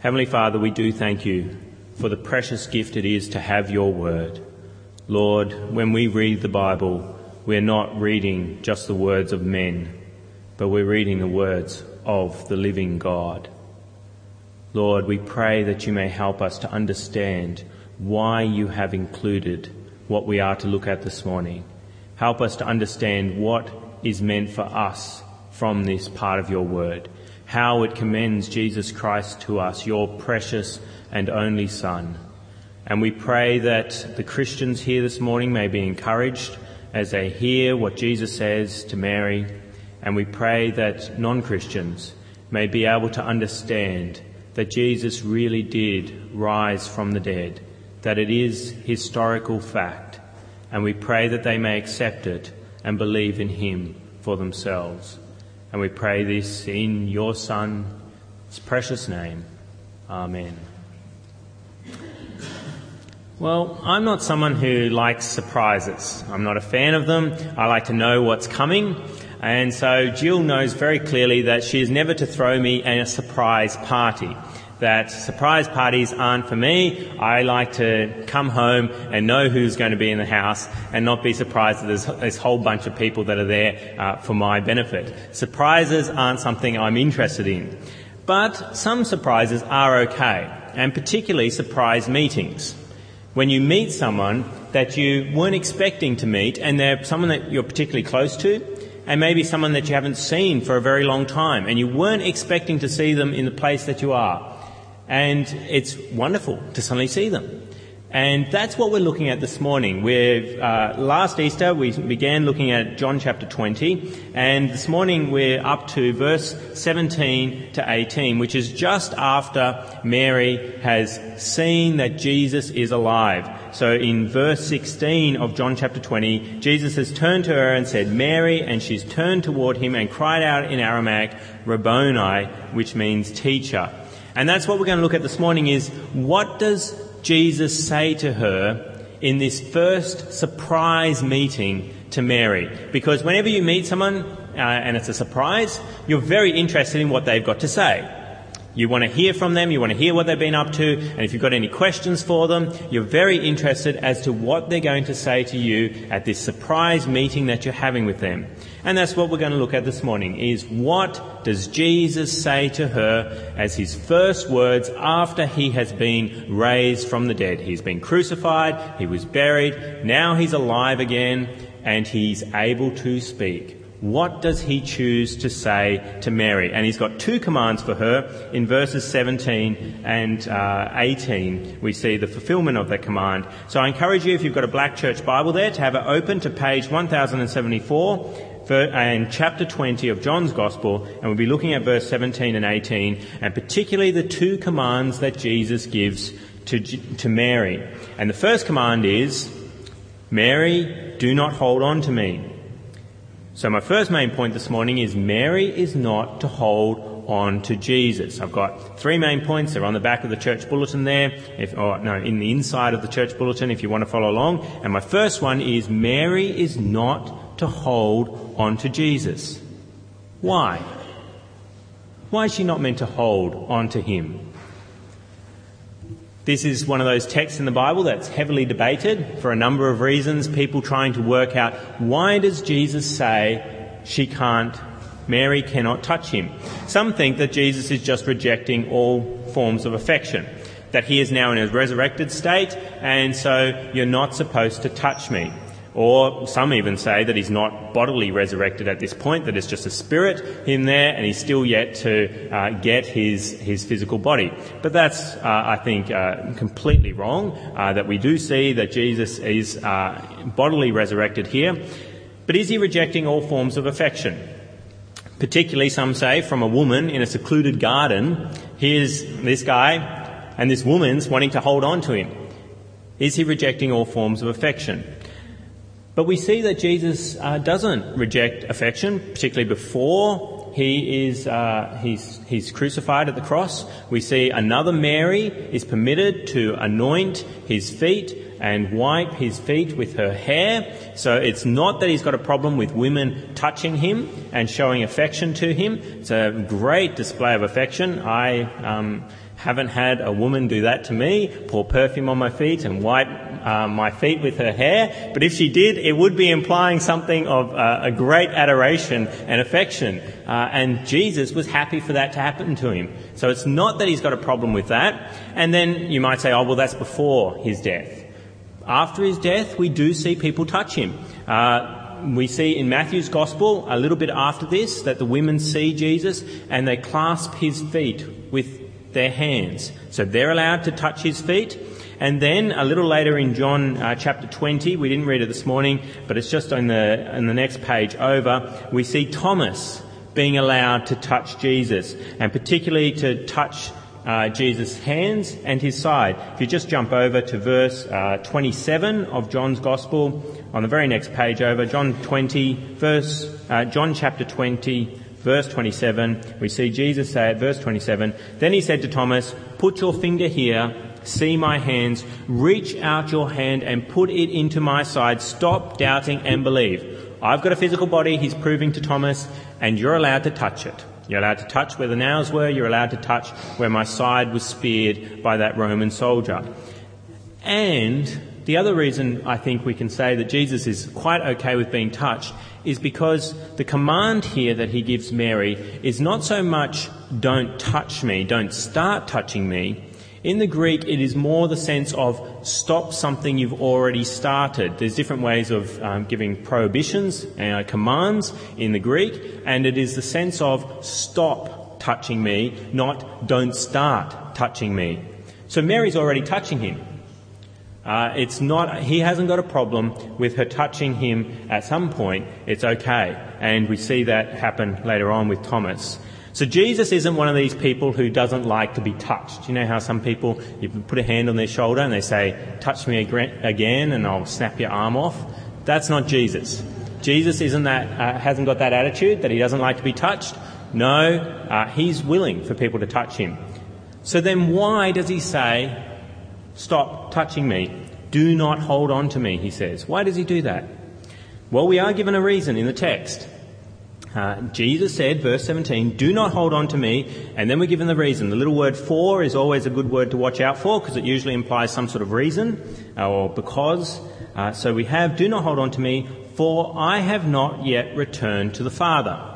Heavenly Father, we do thank you for the precious gift it is to have your word. Lord, when we read the Bible, we're not reading just the words of men, but we're reading the words of the living God. Lord, we pray that you may help us to understand why you have included what we are to look at this morning. Help us to understand what is meant for us from this part of your word, how it commends Jesus Christ to us, your precious and only Son. And we pray that the Christians here this morning may be encouraged as they hear what Jesus says to Mary. And we pray that non-Christians may be able to understand that Jesus really did rise from the dead, that it is historical fact. And we pray that they may accept it and believe in him for themselves. And we pray this in your Son's precious name. Amen. Well, I'm not someone who likes surprises. I'm not a fan of them. I like to know what's coming. And so Jill knows very clearly that she is never to throw me a surprise party. That surprise parties aren't for me. I like to come home and know who's going to be in the house and not be surprised that there's this whole bunch of people that are there uh, for my benefit. Surprises aren't something I'm interested in. But some surprises are okay, and particularly surprise meetings when you meet someone that you weren't expecting to meet and they're someone that you're particularly close to and maybe someone that you haven't seen for a very long time and you weren't expecting to see them in the place that you are. And it's wonderful to suddenly see them. And that's what we're looking at this morning. We're, uh, last Easter we began looking at John chapter 20, and this morning we're up to verse 17 to 18, which is just after Mary has seen that Jesus is alive. So in verse 16 of John chapter 20, Jesus has turned to her and said, Mary, and she's turned toward him and cried out in Aramaic, Rabboni, which means teacher. And that's what we're going to look at this morning is what does Jesus say to her in this first surprise meeting to Mary? Because whenever you meet someone uh, and it's a surprise, you're very interested in what they've got to say. You want to hear from them, you want to hear what they've been up to, and if you've got any questions for them, you're very interested as to what they're going to say to you at this surprise meeting that you're having with them. And that's what we're going to look at this morning is what does Jesus say to her as his first words after he has been raised from the dead? He's been crucified, he was buried, now he's alive again, and he's able to speak. What does he choose to say to Mary? And he's got two commands for her. In verses 17 and uh, 18, we see the fulfillment of that command. So I encourage you, if you've got a black church Bible there, to have it open to page 1074 and chapter 20 of John's Gospel, and we'll be looking at verse 17 and 18, and particularly the two commands that Jesus gives to, to Mary. And the first command is, Mary, do not hold on to me. So my first main point this morning is Mary is not to hold on to Jesus. I've got three main points. They're on the back of the church bulletin there, if, or no, in the inside of the church bulletin if you want to follow along. And my first one is Mary is not to hold on to Jesus. Why? Why is she not meant to hold on to him? This is one of those texts in the Bible that's heavily debated for a number of reasons. People trying to work out why does Jesus say she can't, Mary cannot touch him? Some think that Jesus is just rejecting all forms of affection. That he is now in a resurrected state and so you're not supposed to touch me. Or some even say that he's not bodily resurrected at this point, that it's just a spirit in there and he's still yet to uh, get his, his physical body. But that's, uh, I think, uh, completely wrong, uh, that we do see that Jesus is uh, bodily resurrected here. But is he rejecting all forms of affection? Particularly, some say, from a woman in a secluded garden. Here's this guy and this woman's wanting to hold on to him. Is he rejecting all forms of affection? But we see that Jesus uh, doesn't reject affection, particularly before he is uh, he's, he's crucified at the cross. We see another Mary is permitted to anoint his feet and wipe his feet with her hair. So it's not that he's got a problem with women touching him and showing affection to him. It's a great display of affection. I um, haven't had a woman do that to me, pour perfume on my feet and wipe uh, my feet with her hair. But if she did, it would be implying something of uh, a great adoration and affection. Uh, and Jesus was happy for that to happen to him. So it's not that he's got a problem with that. And then you might say, oh, well, that's before his death. After his death, we do see people touch him. Uh, we see in Matthew's Gospel, a little bit after this, that the women see Jesus and they clasp his feet with their hands. So they're allowed to touch his feet. And then a little later in John uh, chapter 20, we didn't read it this morning, but it's just on the, on the next page over, we see Thomas being allowed to touch Jesus, and particularly to touch uh, Jesus' hands and his side. If you just jump over to verse uh, 27 of John's Gospel, on the very next page over, John 20, verse, uh, John chapter 20, verse 27, we see Jesus say at verse 27, Then he said to Thomas, Put your finger here, see my hands, reach out your hand and put it into my side, stop doubting and believe. I've got a physical body, he's proving to Thomas, and you're allowed to touch it. You're allowed to touch where the nails were, you're allowed to touch where my side was speared by that Roman soldier. And the other reason I think we can say that Jesus is quite okay with being touched is because the command here that he gives Mary is not so much don't touch me, don't start touching me. In the Greek, it is more the sense of stop something you've already started. There's different ways of um, giving prohibitions and uh, commands in the Greek, and it is the sense of stop touching me, not don't start touching me. So Mary's already touching him. Uh, it's not, he hasn't got a problem with her touching him at some point. It's okay. And we see that happen later on with Thomas. So Jesus isn't one of these people who doesn't like to be touched. You know how some people, you put a hand on their shoulder and they say, touch me again and I'll snap your arm off. That's not Jesus. Jesus isn't that, uh, hasn't got that attitude that he doesn't like to be touched. No, uh, he's willing for people to touch him. So then why does he say, Stop touching me. Do not hold on to me, he says. Why does he do that? Well, we are given a reason in the text. Uh, Jesus said, verse 17, do not hold on to me, and then we're given the reason. The little word for is always a good word to watch out for because it usually implies some sort of reason uh, or because. Uh, so we have, do not hold on to me, for I have not yet returned to the Father.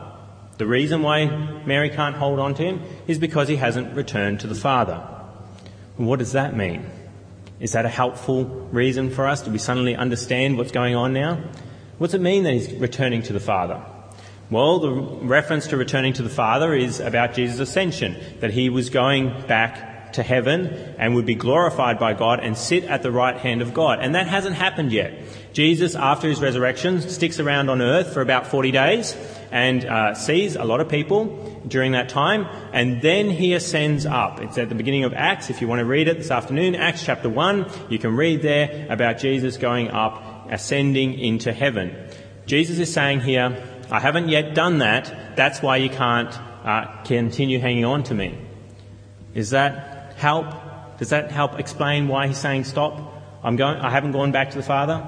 The reason why Mary can't hold on to him is because he hasn't returned to the Father. What does that mean? Is that a helpful reason for us? Do we suddenly understand what's going on now? What's it mean that he's returning to the Father? Well, the reference to returning to the Father is about Jesus' ascension, that he was going back to heaven and would be glorified by God and sit at the right hand of God. And that hasn't happened yet. Jesus, after his resurrection, sticks around on earth for about 40 days and uh, sees a lot of people during that time, and then he ascends up. It's at the beginning of Acts. If you want to read it this afternoon, Acts chapter 1, you can read there about Jesus going up, ascending into heaven. Jesus is saying here, I haven't yet done that. That's why you can't uh, continue hanging on to me. Is that help? Does that help explain why he's saying stop? I'm going, I haven't gone back to the Father?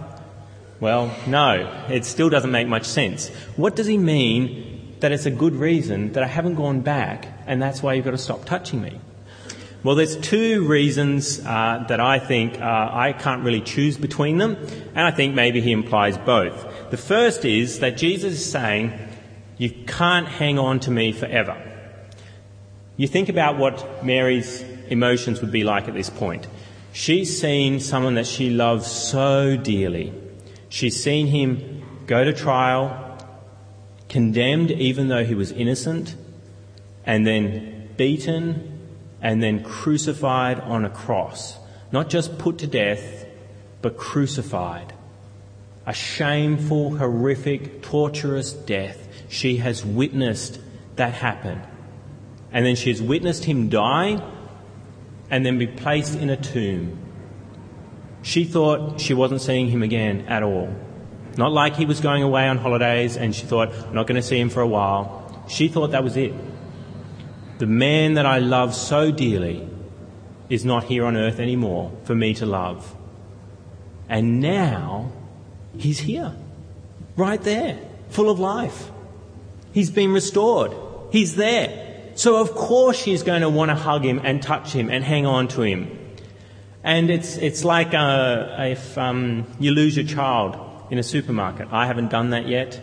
Well, no, it still doesn't make much sense. What does he mean that it's a good reason that I haven't gone back and that's why you've got to stop touching me? Well, there's two reasons uh, that I think uh, I can't really choose between them, and I think maybe he implies both. The first is that Jesus is saying, You can't hang on to me forever. You think about what Mary's emotions would be like at this point. She's seen someone that she loves so dearly She's seen him go to trial, condemned even though he was innocent, and then beaten, and then crucified on a cross. Not just put to death, but crucified. A shameful, horrific, torturous death. She has witnessed that happen. And then she has witnessed him die and then be placed in a tomb she thought she wasn't seeing him again at all. Not like he was going away on holidays and she thought, I'm not going to see him for a while. she thought that was it. The man that I love so dearly is not here on earth anymore for me to love. And now he's here, right there, full of life. He's been restored. He's there. So of course she's going to want to hug him and touch him and hang on to him. And it's, it's like uh, if um, you lose your child in a supermarket. I haven't done that yet.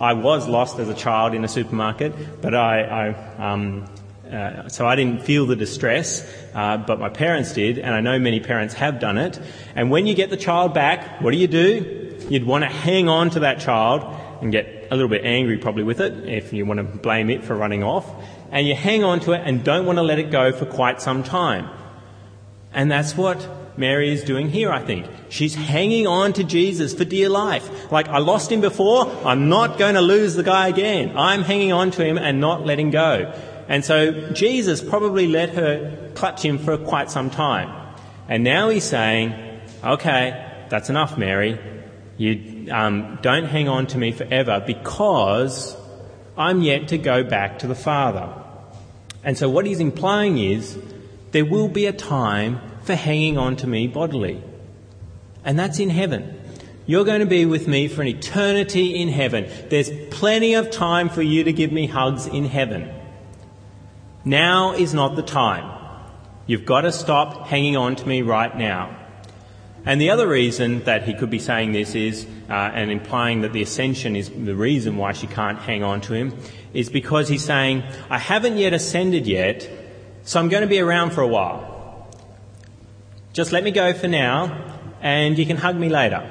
I was lost as a child in a supermarket, but I, I um, uh, so I didn't feel the distress, uh, but my parents did, and I know many parents have done it. And when you get the child back, what do you do? You'd want to hang on to that child and get a little bit angry probably with it if you want to blame it for running off. And you hang on to it and don't want to let it go for quite some time. And that's what Mary is doing here, I think. She's hanging on to Jesus for dear life. Like, I lost him before, I'm not going to lose the guy again. I'm hanging on to him and not letting go. And so Jesus probably let her clutch him for quite some time. And now he's saying, okay, that's enough, Mary. You um, don't hang on to me forever because I'm yet to go back to the Father. And so what he's implying is there will be a time for hanging on to me bodily. And that's in heaven. You're going to be with me for an eternity in heaven. There's plenty of time for you to give me hugs in heaven. Now is not the time. You've got to stop hanging on to me right now. And the other reason that he could be saying this is, uh, and implying that the ascension is the reason why she can't hang on to him, is because he's saying, I haven't yet ascended yet, so I'm going to be around for a while. Just let me go for now, and you can hug me later.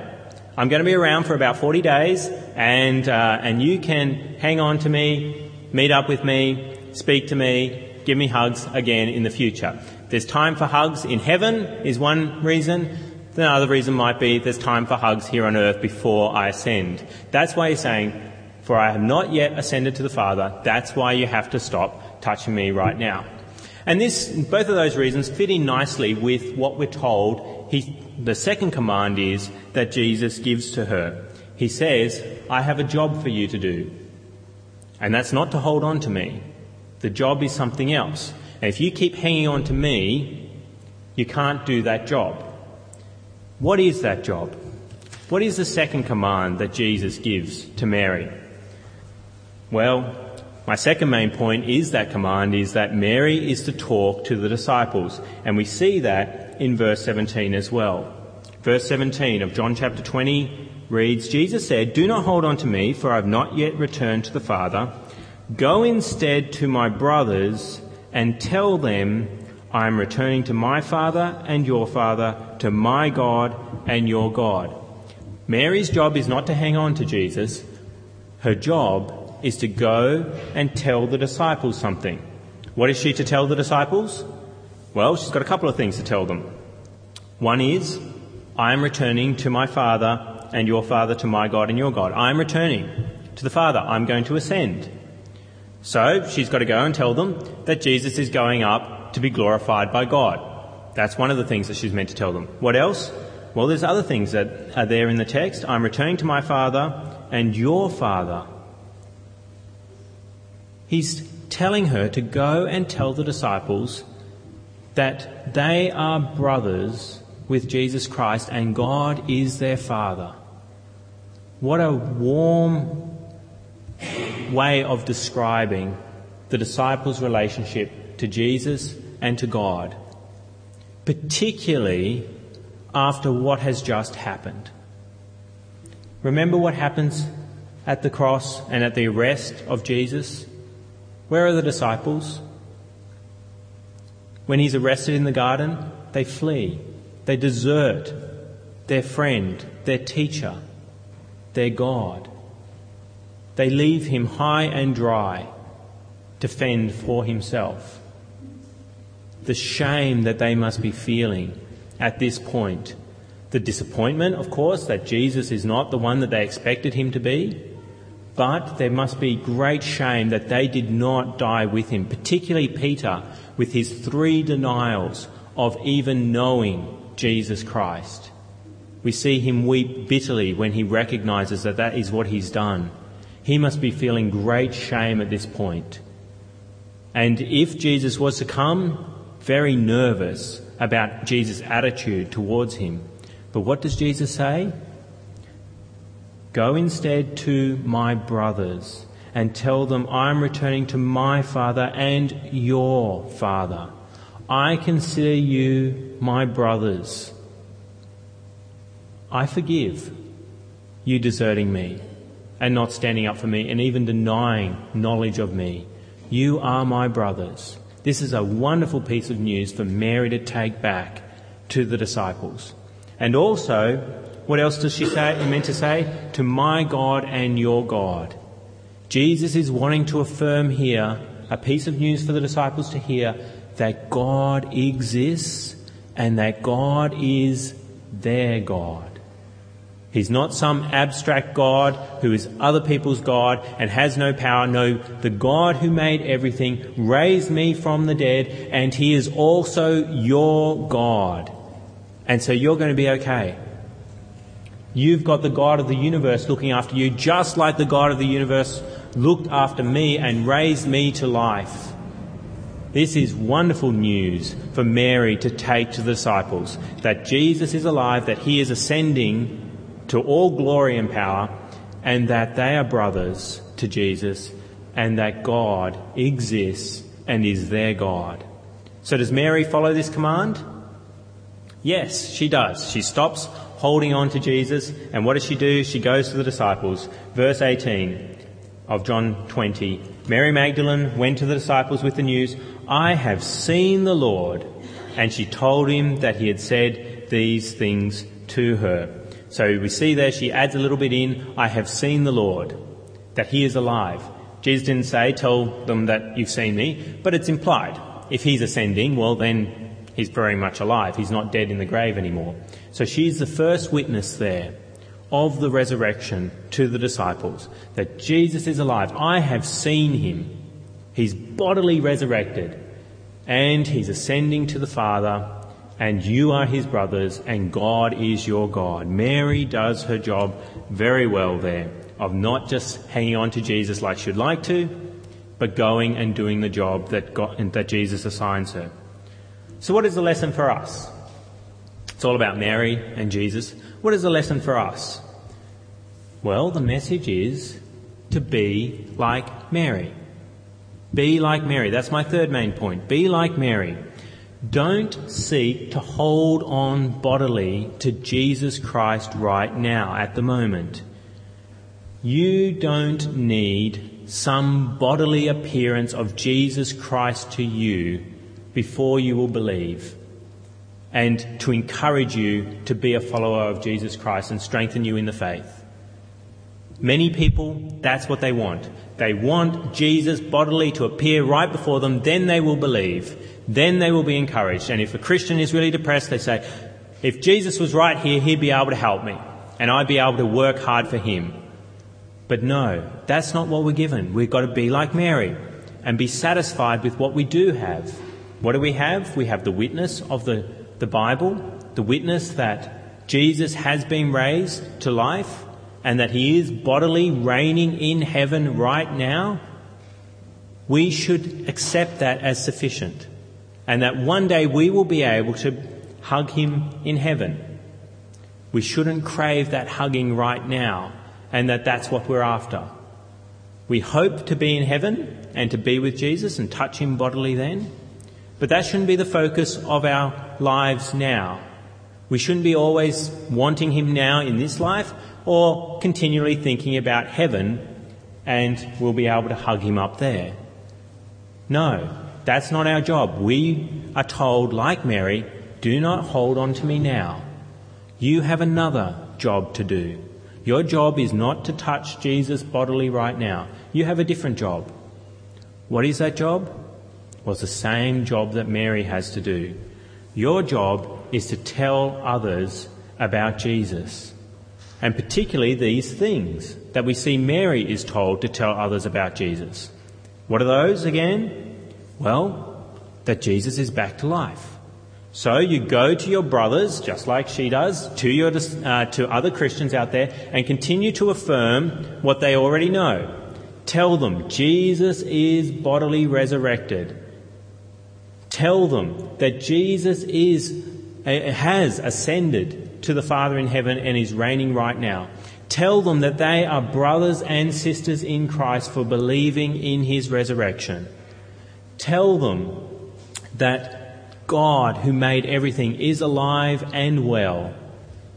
I'm going to be around for about 40 days, and, uh, and you can hang on to me, meet up with me, speak to me, give me hugs again in the future. There's time for hugs in heaven is one reason. The other reason might be there's time for hugs here on earth before I ascend. That's why he's saying, for I have not yet ascended to the Father. That's why you have to stop touching me right now. And this, both of those reasons fit in nicely with what we're told. He, the second command is that Jesus gives to her. He says, I have a job for you to do. And that's not to hold on to me. The job is something else. And if you keep hanging on to me, you can't do that job. What is that job? What is the second command that Jesus gives to Mary? Well, my second main point is that command is that Mary is to talk to the disciples, and we see that in verse 17 as well. Verse 17 of John chapter 20 reads, Jesus said, Do not hold on to me, for I have not yet returned to the Father. Go instead to my brothers and tell them, I am returning to my Father and your Father, to my God and your God. Mary's job is not to hang on to Jesus. Her job is to go and tell the disciples something. What is she to tell the disciples? Well, she's got a couple of things to tell them. One is, I am returning to my Father and your Father to my God and your God. I am returning to the Father. I'm going to ascend. So she's got to go and tell them that Jesus is going up to be glorified by God. That's one of the things that she's meant to tell them. What else? Well, there's other things that are there in the text. I'm returning to my Father and your Father He's telling her to go and tell the disciples that they are brothers with Jesus Christ and God is their Father. What a warm way of describing the disciples' relationship to Jesus and to God, particularly after what has just happened. Remember what happens at the cross and at the arrest of Jesus? Where are the disciples? When he's arrested in the garden, they flee. They desert their friend, their teacher, their God. They leave him high and dry to fend for himself. The shame that they must be feeling at this point. The disappointment, of course, that Jesus is not the one that they expected him to be. But there must be great shame that they did not die with him, particularly Peter with his three denials of even knowing Jesus Christ. We see him weep bitterly when he recognizes that that is what he's done. He must be feeling great shame at this point. And if Jesus was to come, very nervous about Jesus' attitude towards him. But what does Jesus say? Go instead to my brothers and tell them I'm returning to my Father and your Father. I consider you my brothers. I forgive you deserting me and not standing up for me and even denying knowledge of me. You are my brothers. This is a wonderful piece of news for Mary to take back to the disciples. And also, what else does she say, meant to say? To my God and your God. Jesus is wanting to affirm here a piece of news for the disciples to hear that God exists and that God is their God. He's not some abstract God who is other people's God and has no power. No, the God who made everything raised me from the dead and he is also your God. And so you're going to be okay. You've got the God of the universe looking after you just like the God of the universe looked after me and raised me to life. This is wonderful news for Mary to take to the disciples that Jesus is alive, that he is ascending to all glory and power, and that they are brothers to Jesus, and that God exists and is their God. So does Mary follow this command? Yes, she does. She stops holding on to Jesus, and what does she do? She goes to the disciples. Verse 18 of John 20. Mary Magdalene went to the disciples with the news, I have seen the Lord. And she told him that he had said these things to her. So we see there she adds a little bit in, I have seen the Lord, that he is alive. Jesus didn't say, tell them that you've seen me, but it's implied. If he's ascending, well then he's very much alive. He's not dead in the grave anymore. So she's the first witness there of the resurrection to the disciples, that Jesus is alive. I have seen him. He's bodily resurrected and he's ascending to the Father and you are his brothers, and God is your God. Mary does her job very well there of not just hanging on to Jesus like she'd like to, but going and doing the job that, God, that Jesus assigns her. So, what is the lesson for us? It's all about Mary and Jesus. What is the lesson for us? Well, the message is to be like Mary. Be like Mary. That's my third main point. Be like Mary. Don't seek to hold on bodily to Jesus Christ right now, at the moment. You don't need some bodily appearance of Jesus Christ to you before you will believe and to encourage you to be a follower of Jesus Christ and strengthen you in the faith. Many people, that's what they want. They want Jesus bodily to appear right before them, then they will believe. Then they will be encouraged. And if a Christian is really depressed, they say, if Jesus was right here, he'd be able to help me. And I'd be able to work hard for him. But no, that's not what we're given. We've got to be like Mary and be satisfied with what we do have. What do we have? We have the witness of the, the Bible, the witness that Jesus has been raised to life and that he is bodily reigning in heaven right now. We should accept that as sufficient and that one day we will be able to hug him in heaven. We shouldn't crave that hugging right now and that that's what we're after. We hope to be in heaven and to be with Jesus and touch him bodily then, but that shouldn't be the focus of our lives now. We shouldn't be always wanting him now in this life or continually thinking about heaven and we'll be able to hug him up there. No, that's not our job. We are told, like Mary, do not hold on to me now. You have another job to do. Your job is not to touch Jesus bodily right now. You have a different job. What is that job? Well, it's the same job that Mary has to do. Your job is to tell others about Jesus. And particularly these things that we see Mary is told to tell others about Jesus. What are those again? Well, that Jesus is back to life. So you go to your brothers, just like she does, to your uh, to other Christians out there, and continue to affirm what they already know. Tell them Jesus is bodily resurrected. Tell them that Jesus is uh, has ascended to the Father in heaven and is reigning right now. Tell them that they are brothers and sisters in Christ for believing in his resurrection. Tell them that God, who made everything, is alive and well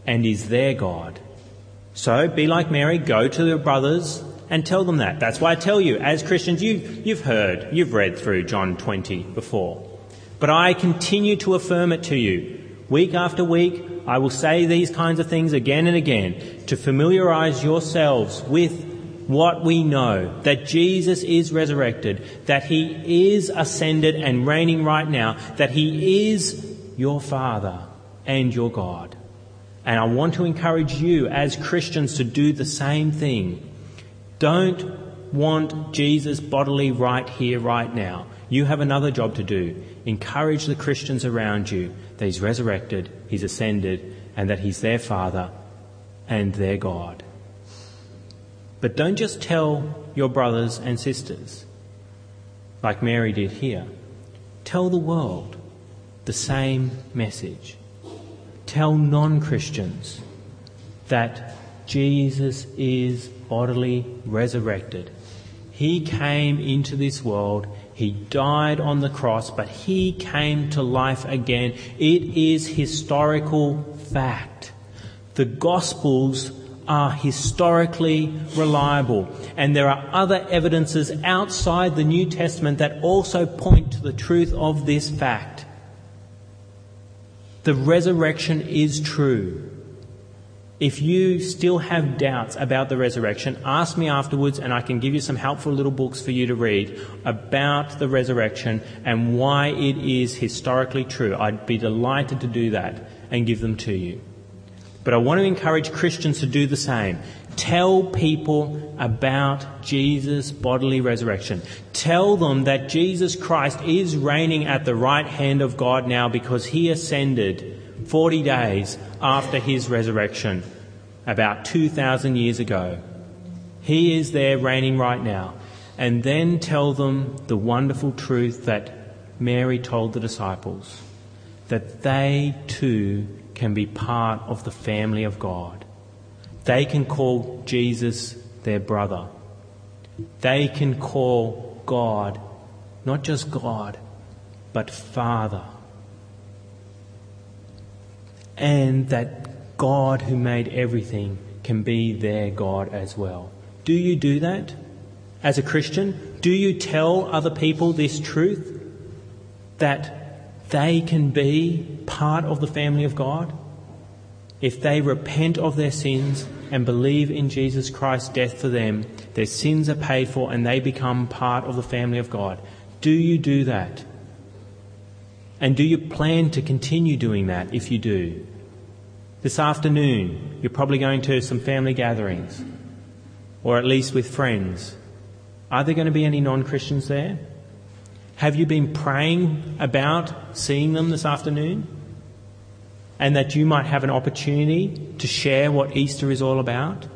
and is their God. So be like Mary, go to your brothers and tell them that. That's why I tell you, as Christians, you, you've heard, you've read through John 20 before. But I continue to affirm it to you. Week after week, I will say these kinds of things again and again to familiarize yourselves with what we know that Jesus is resurrected, that he is ascended and reigning right now, that he is your Father and your God. And I want to encourage you as Christians to do the same thing. Don't want Jesus bodily right here, right now. You have another job to do. Encourage the Christians around you that He's resurrected, He's ascended, and that He's their Father and their God. But don't just tell your brothers and sisters, like Mary did here. Tell the world the same message. Tell non Christians that Jesus is bodily resurrected. He came into this world. He died on the cross, but he came to life again. It is historical fact. The Gospels are historically reliable. And there are other evidences outside the New Testament that also point to the truth of this fact. The resurrection is true. If you still have doubts about the resurrection, ask me afterwards and I can give you some helpful little books for you to read about the resurrection and why it is historically true. I'd be delighted to do that and give them to you. But I want to encourage Christians to do the same. Tell people about Jesus' bodily resurrection. Tell them that Jesus Christ is reigning at the right hand of God now because he ascended 40 days after his resurrection about 2,000 years ago. He is there reigning right now. And then tell them the wonderful truth that Mary told the disciples that they too can be part of the family of God. They can call Jesus their brother. They can call God not just God, but Father. And that God who made everything can be their God as well. Do you do that as a Christian? Do you tell other people this truth? That they can be part of the family of God if they repent of their sins and believe in Jesus Christ's death for them, their sins are paid for and they become part of the family of God. Do you do that? And do you plan to continue doing that if you do? This afternoon, you're probably going to some family gatherings, or at least with friends. Are there going to be any non Christians there? Have you been praying about seeing them this afternoon? And that you might have an opportunity to share what Easter is all about,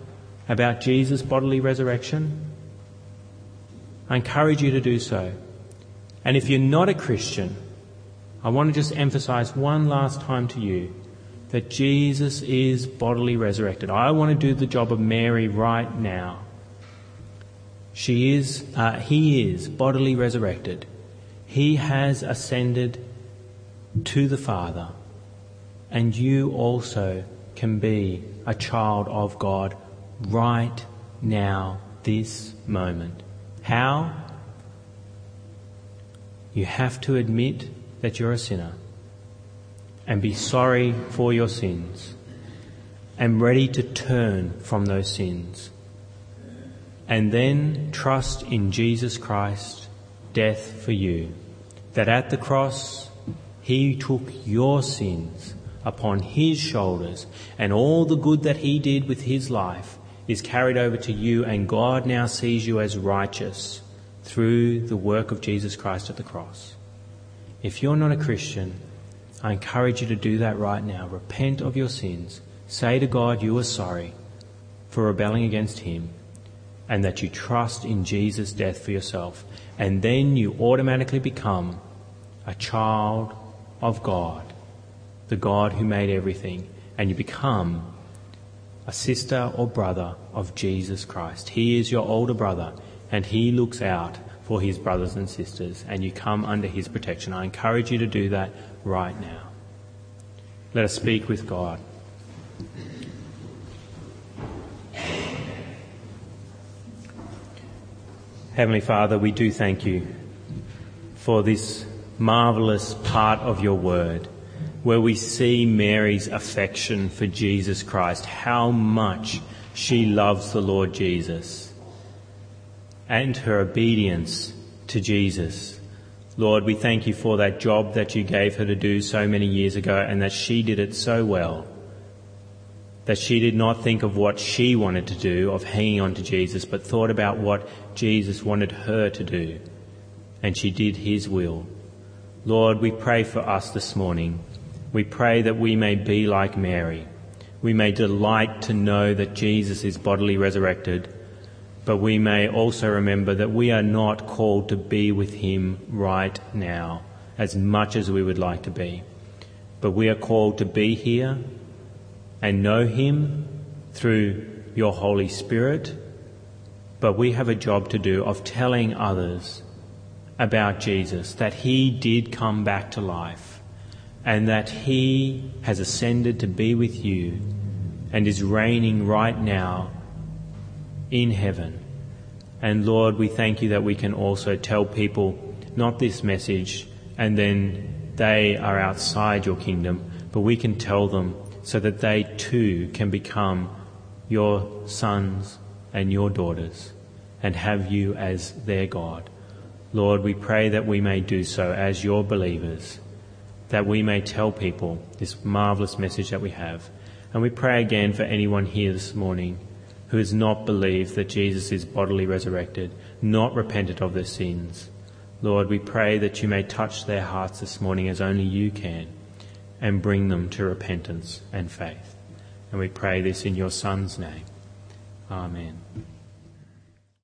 about Jesus' bodily resurrection? I encourage you to do so. And if you're not a Christian, I want to just emphasize one last time to you that Jesus is bodily resurrected. I want to do the job of Mary right now. She is, uh, he is bodily resurrected. He has ascended to the Father, and you also can be a child of God right now, this moment. How? You have to admit that you're a sinner and be sorry for your sins and ready to turn from those sins. And then trust in Jesus Christ, death for you that at the cross he took your sins upon his shoulders and all the good that he did with his life is carried over to you and God now sees you as righteous through the work of Jesus Christ at the cross. If you're not a Christian, I encourage you to do that right now. Repent of your sins. Say to God you are sorry for rebelling against Him and that you trust in Jesus' death for yourself. And then you automatically become a child of God, the God who made everything, and you become a sister or brother of Jesus Christ. He is your older brother and he looks out for his brothers and sisters and you come under his protection. I encourage you to do that right now. Let us speak with God. Heavenly Father, we do thank you for this marvelous part of your word where we see Mary's affection for Jesus Christ, how much she loves the Lord Jesus and her obedience to Jesus. Lord, we thank you for that job that you gave her to do so many years ago and that she did it so well. That she did not think of what she wanted to do, of hanging on to Jesus, but thought about what Jesus wanted her to do. And she did his will. Lord, we pray for us this morning. We pray that we may be like Mary. We may delight to know that Jesus is bodily resurrected, but we may also remember that we are not called to be with him right now as much as we would like to be. But we are called to be here and know him through your Holy Spirit. But we have a job to do of telling others about Jesus, that he did come back to life and that he has ascended to be with you and is reigning right now in heaven. And Lord, we thank you that we can also tell people not this message and then they are outside your kingdom, but we can tell them so that they too can become your sons and your daughters and have you as their God. Lord, we pray that we may do so as your believers, that we may tell people this marvelous message that we have. And we pray again for anyone here this morning who has not believed that Jesus is bodily resurrected, not repented of their sins. Lord, we pray that you may touch their hearts this morning as only you can and bring them to repentance and faith. And we pray this in your Son's name. Amen.